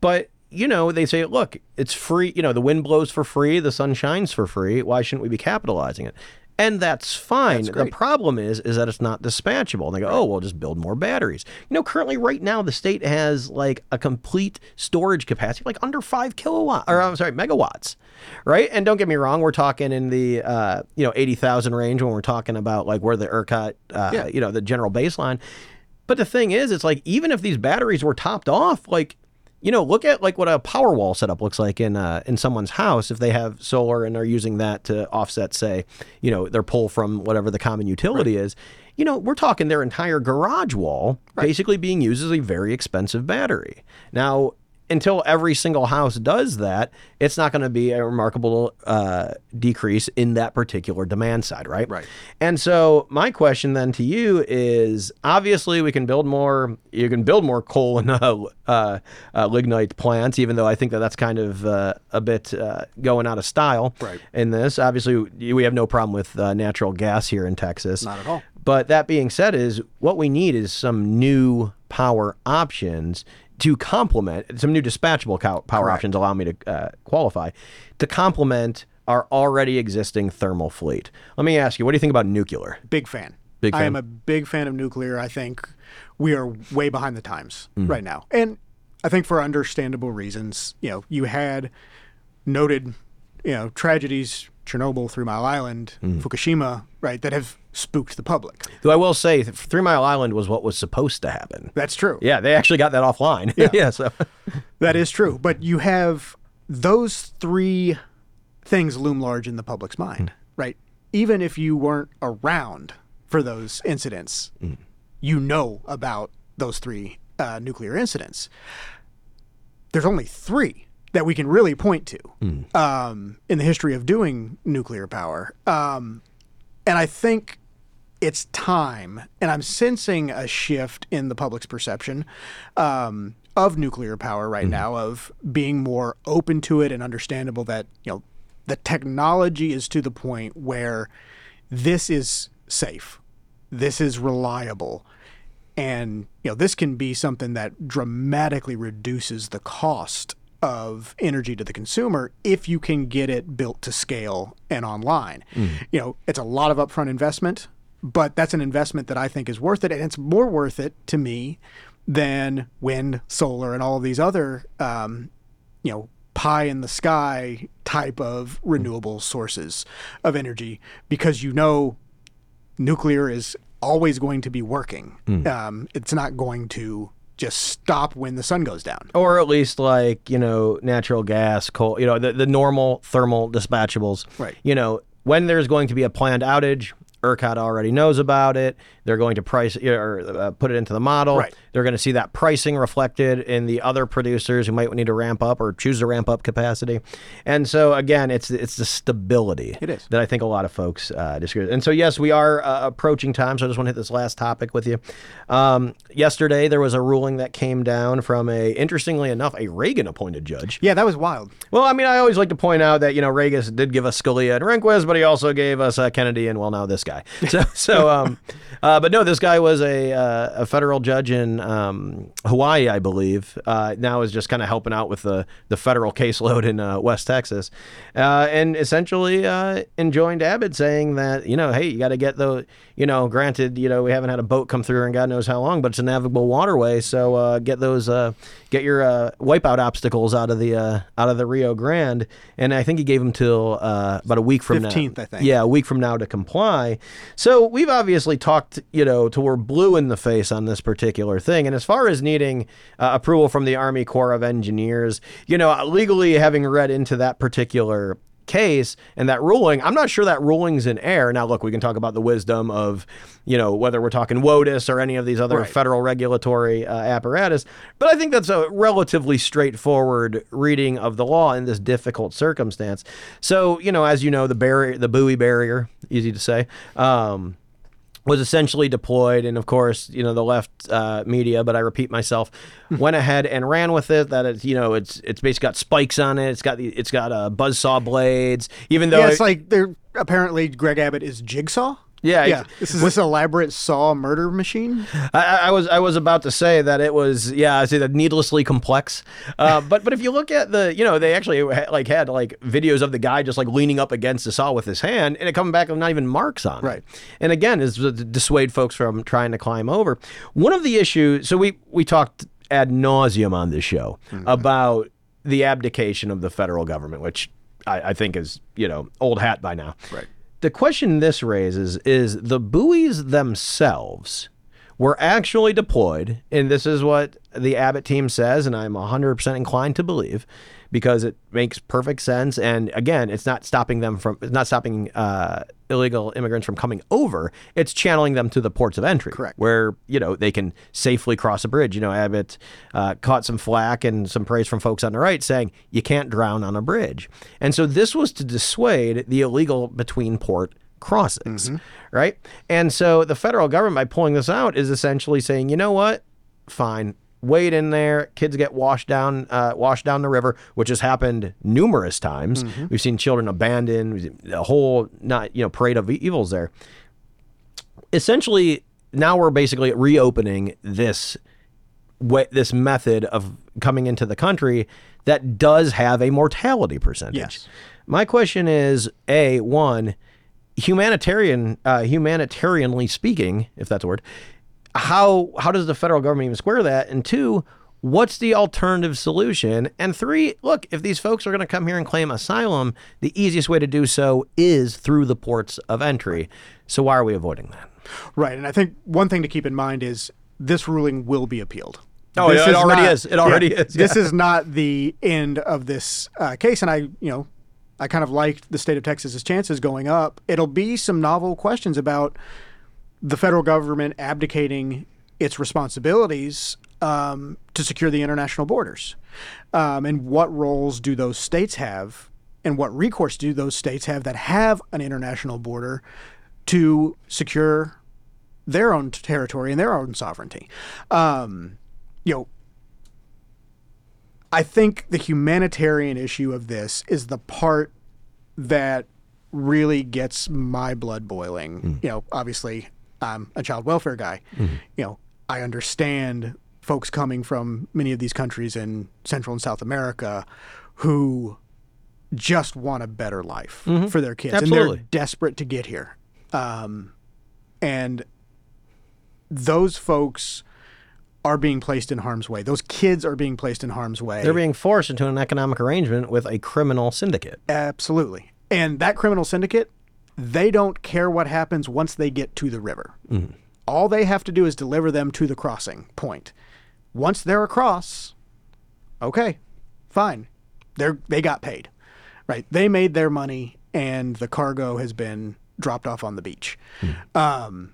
But you know, they say, look, it's free. You know, the wind blows for free, the sun shines for free. Why shouldn't we be capitalizing it? And that's fine. the problem is, is that it's not dispatchable. And they go, oh, well, just build more batteries. You know, currently, right now, the state has like a complete storage capacity, like under five kilowatt, or I'm sorry, megawatts, right? And don't get me wrong, we're talking in the uh, you know eighty thousand range when we're talking about like where the ERCOT, uh, Yeah. you know, the general baseline. But the thing is, it's like even if these batteries were topped off, like you know, look at like what a power wall setup looks like in uh, in someone's house if they have solar and are using that to offset, say, you know, their pull from whatever the common utility is. You know, we're talking their entire garage wall basically being used as a very expensive battery. Now, until every single house does that, it's not going to be a remarkable uh, decrease in that particular demand side, right? Right. And so my question then to you is: obviously, we can build more. You can build more coal and uh, uh, uh, lignite plants, even though I think that that's kind of uh, a bit uh, going out of style. Right. In this, obviously, we have no problem with uh, natural gas here in Texas. Not at all. But that being said, is what we need is some new power options to complement some new dispatchable power options. Allow me to uh, qualify to complement our already existing thermal fleet. Let me ask you, what do you think about nuclear? Big fan. Big fan. I am a big fan of nuclear. I think we are way behind the times Mm-hmm. right now. And I think for understandable reasons, you know, you had noted, you know, tragedies, Chernobyl, Three Mile Island, Mm. Fukushima, right, that have spooked the public. Though I will say, Three Mile Island was what was supposed to happen. That's true. Yeah, they actually got that offline. Yeah, so That is true. But you have those three things loom large in the public's mind, right? Even if you weren't around for those incidents, you know about those three uh, nuclear incidents. There's only three that we can really point to um, in the history of doing nuclear power. Um, and I think it's time, and I'm sensing a shift in the public's perception um, of nuclear power right now, of being more open to it and understandable that you know the technology is to the point where this is safe, this is reliable, and you know this can be something that dramatically reduces the cost of energy to the consumer if you can get it built to scale and online. You know, it's a lot of upfront investment, but that's an investment that I think is worth it, and it's more worth it to me than wind, solar, and all of these other, um, you know, pie in the sky type of renewable sources of energy because you know nuclear is always going to be working. Um, it's not going to just stop when the sun goes down. or at least like you know natural gas coal you know the, the normal thermal dispatchables Right. you know when there's going to be a planned outage ERCOT already knows about it. They're going to price or uh, put it into the model. Right. They're going to see that pricing reflected in the other producers who might need to ramp up or choose to ramp up capacity. And so again, it's it's the stability It is. that I think a lot of folks uh, disagree. And so yes, we are uh, approaching time. So I just want to hit this last topic with you. Um, yesterday there was a ruling that came down from a interestingly enough a Reagan appointed judge. Yeah, that was wild. Well, I mean, I always like to point out that you know Reagan did give us Scalia and Rehnquist, but he also gave us uh, Kennedy and well now this guy. So, so, um, uh, but no, this guy was a uh, a federal judge in um, Hawaii, I believe. Uh, now is just kind of helping out with the the federal caseload in uh, West Texas, uh, and essentially uh, enjoined Abbott, saying that you know, hey, you got to get the you know, granted, you know, we haven't had a boat come through in God knows how long, but it's a navigable waterway, so uh, get those uh, get your uh, wipeout obstacles out of the uh, out of the Rio Grande, and I think he gave them till uh, about a week from now. 15th, I think. Yeah, a week from now to comply. So we've obviously talked, you know, till we're blue in the face on this particular thing. And as far as needing uh, approval from the Army Corps of Engineers, you know, legally having read into that particular case and that ruling, I'm not sure that ruling's in air. Now, look, we can talk about the wisdom of, you know, whether we're talking WOTUS or any of these other Right. federal regulatory uh, apparatus, but I think that's a relatively straightforward reading of the law in this difficult circumstance. So, you know, as you know, the barrier, the buoy barrier, easy to say. Um, was essentially deployed, and of course, you know the left uh, media, but I repeat myself, went ahead and ran with it. That it's you know it's it's basically got spikes on it. It's got the it's got uh, buzzsaw blades. Even though Yeah, it- it's like they're apparently Greg Abbott is Jigsaw. Yeah, yeah. This is this elaborate saw murder machine. I, I was I was about to say that it was yeah I say that needlessly complex, uh, but but if you look at the you know they actually ha- like had like videos of the guy just like leaning up against the saw with his hand and it coming back with not even marks on it. Right. And again is to dissuade folks from trying to climb over. One of the issues so we we talked ad nauseum on this show about the abdication of the federal government, which I, I think is you know old hat by now. Right. The question this raises is the buoys themselves were actually deployed, and this is what the Abbott team says, and I'm 100% inclined to believe because it makes perfect sense. And again, it's not stopping them from, it's not stopping uh, illegal immigrants from coming over. It's channeling them to the ports of entry, Correct. where you know they can safely cross a bridge. You know, Abbott uh, caught some flack and some praise from folks on the right saying you can't drown on a bridge, and so this was to dissuade the illegal between port crossings, right? And so the federal government, by pulling this out, is essentially saying, you know what, fine. Wait in there. Kids get washed down, uh, washed down the river, which has happened numerous times. We've seen children abandoned. A whole not you know parade of evils there essentially now we're basically reopening this way, this method of coming into the country that does have a mortality percentage. Yes. My question is a one humanitarian uh, humanitarianly speaking, if that's a word, how how does the federal government even square that? And two, what's the alternative solution? And three, look, if these folks are going to come here and claim asylum, the easiest way to do so is through the ports of entry. So why are we avoiding that? Right, and I think one thing to keep in mind is this ruling will be appealed. Oh, This it already is. It already is, This is not the end of this uh, case, and I, you know, I kind of liked the state of Texas's chances going up. It'll be some novel questions about the federal government abdicating its responsibilities um, to secure the international borders, um, and what roles do those states have, and what recourse do those states have that have an international border to secure their own territory and their own sovereignty. Um, you know, I think the humanitarian issue of this is the part that really gets my blood boiling. Hmm. You know, obviously, I'm a child welfare guy. Hmm. You know, I understand folks coming from many of these countries in Central and South America who just want a better life mm-hmm. for their kids, and they're desperate to get here. Um, and those folks are being placed in harm's way. Those kids are being placed in harm's way. They're being forced into an economic arrangement with a criminal syndicate. Absolutely. And that criminal syndicate, they don't care what happens once they get to the river. All they have to do is deliver them to the crossing point. Once they're across, okay, fine. They're they got paid. Right. They made their money and the cargo has been dropped off on the beach. Um,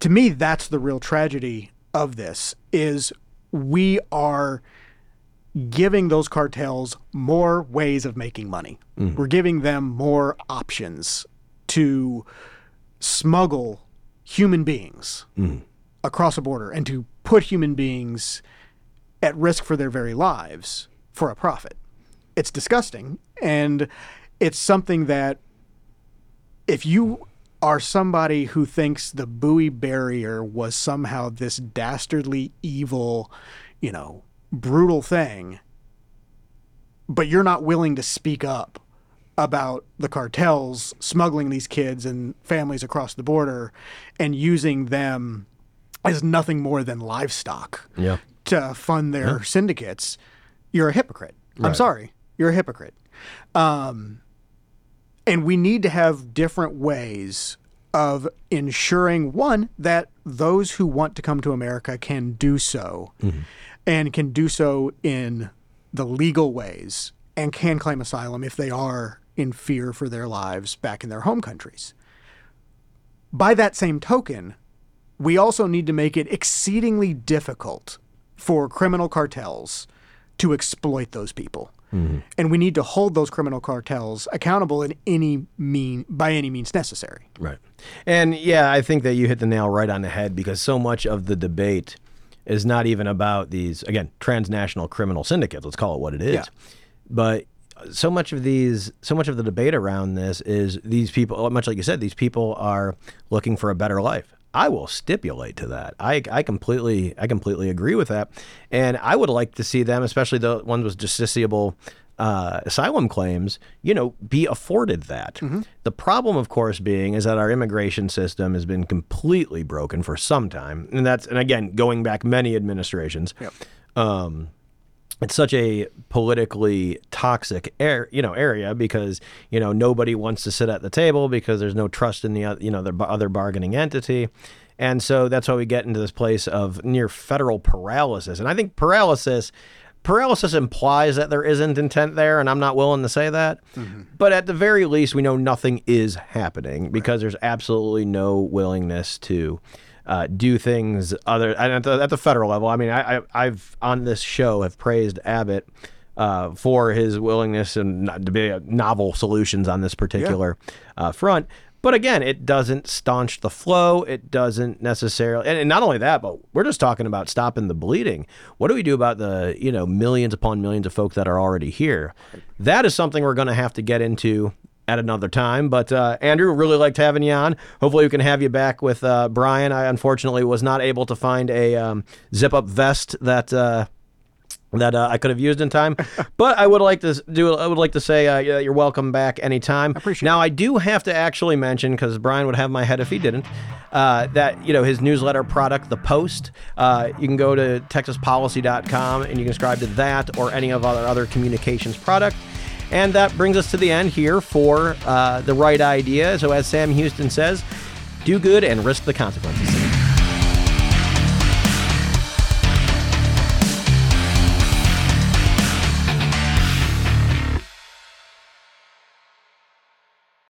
to me, that's the real tragedy of this is we are giving those cartels more ways of making money. Mm-hmm. We're giving them more options to smuggle human beings mm-hmm. across a border and to put human beings at risk for their very lives for a profit. It's disgusting and it's something that if you are somebody who thinks the buoy barrier was somehow this dastardly evil, you know, brutal thing, but you're not willing to speak up about the cartels smuggling these kids and families across the border and using them as nothing more than livestock Yeah. to fund their syndicates, you're a hypocrite. I'm sorry, you're a hypocrite. Um, and we need to have different ways of ensuring one that those who want to come to America can do so mm-hmm. and can do so in the legal ways and can claim asylum if they are in fear for their lives back in their home countries. By that same token, we also need to make it exceedingly difficult for criminal cartels to exploit those people. Mm-hmm. And we need to hold those criminal cartels accountable in any mean by any means necessary. Right. And yeah, I think that you hit the nail right on the head because so much of the debate is not even about these, again, transnational criminal syndicates. Let's call it what it is. Yeah. But so much of these, so much of the debate around this is these people, much like you said, these people are looking for a better life. I will stipulate to that. I, I completely I completely agree with that, and I would like to see them, especially the ones with justiciable uh, asylum claims, you know, be afforded that. The problem, of course, being is that our immigration system has been completely broken for some time, and that's and again going back many administrations. Um, it's such a politically toxic air, you know, area because you know nobody wants to sit at the table because there's no trust in the you know the other bargaining entity, and so that's why we get into this place of near federal paralysis. And I think paralysis paralysis implies that there isn't intent there, and I'm not willing to say that. Mm-hmm. But at the very least, we know nothing is happening because there's absolutely no willingness to uh, do things other and at the, at the federal level. I mean, I, I, I've on this show have praised Abbott uh, for his willingness and not- to be novel solutions on this particular uh, front. But again, it doesn't staunch the flow. It doesn't necessarily, and, and not only that, but we're just talking about stopping the bleeding. What do we do about the you know millions upon millions of folk that are already here? That is something we're going to have to get into at another time. But uh, Andrew, really liked having you on. Hopefully, we can have you back with uh, Brian. I unfortunately was not able to find a um, zip up vest that. Uh, that uh, I could have used in time, but I would like to do. I would like to say uh, you're welcome back anytime. I appreciate now, I do have to actually mention because Brian would have my head if he didn't. Uh, that you know his newsletter product, The Post. Uh, you can go to TexasPolicy.com and you can subscribe to that or any of our other communications product. And that brings us to the end here for uh, the right idea. So, as Sam Houston says, do good and risk the consequences.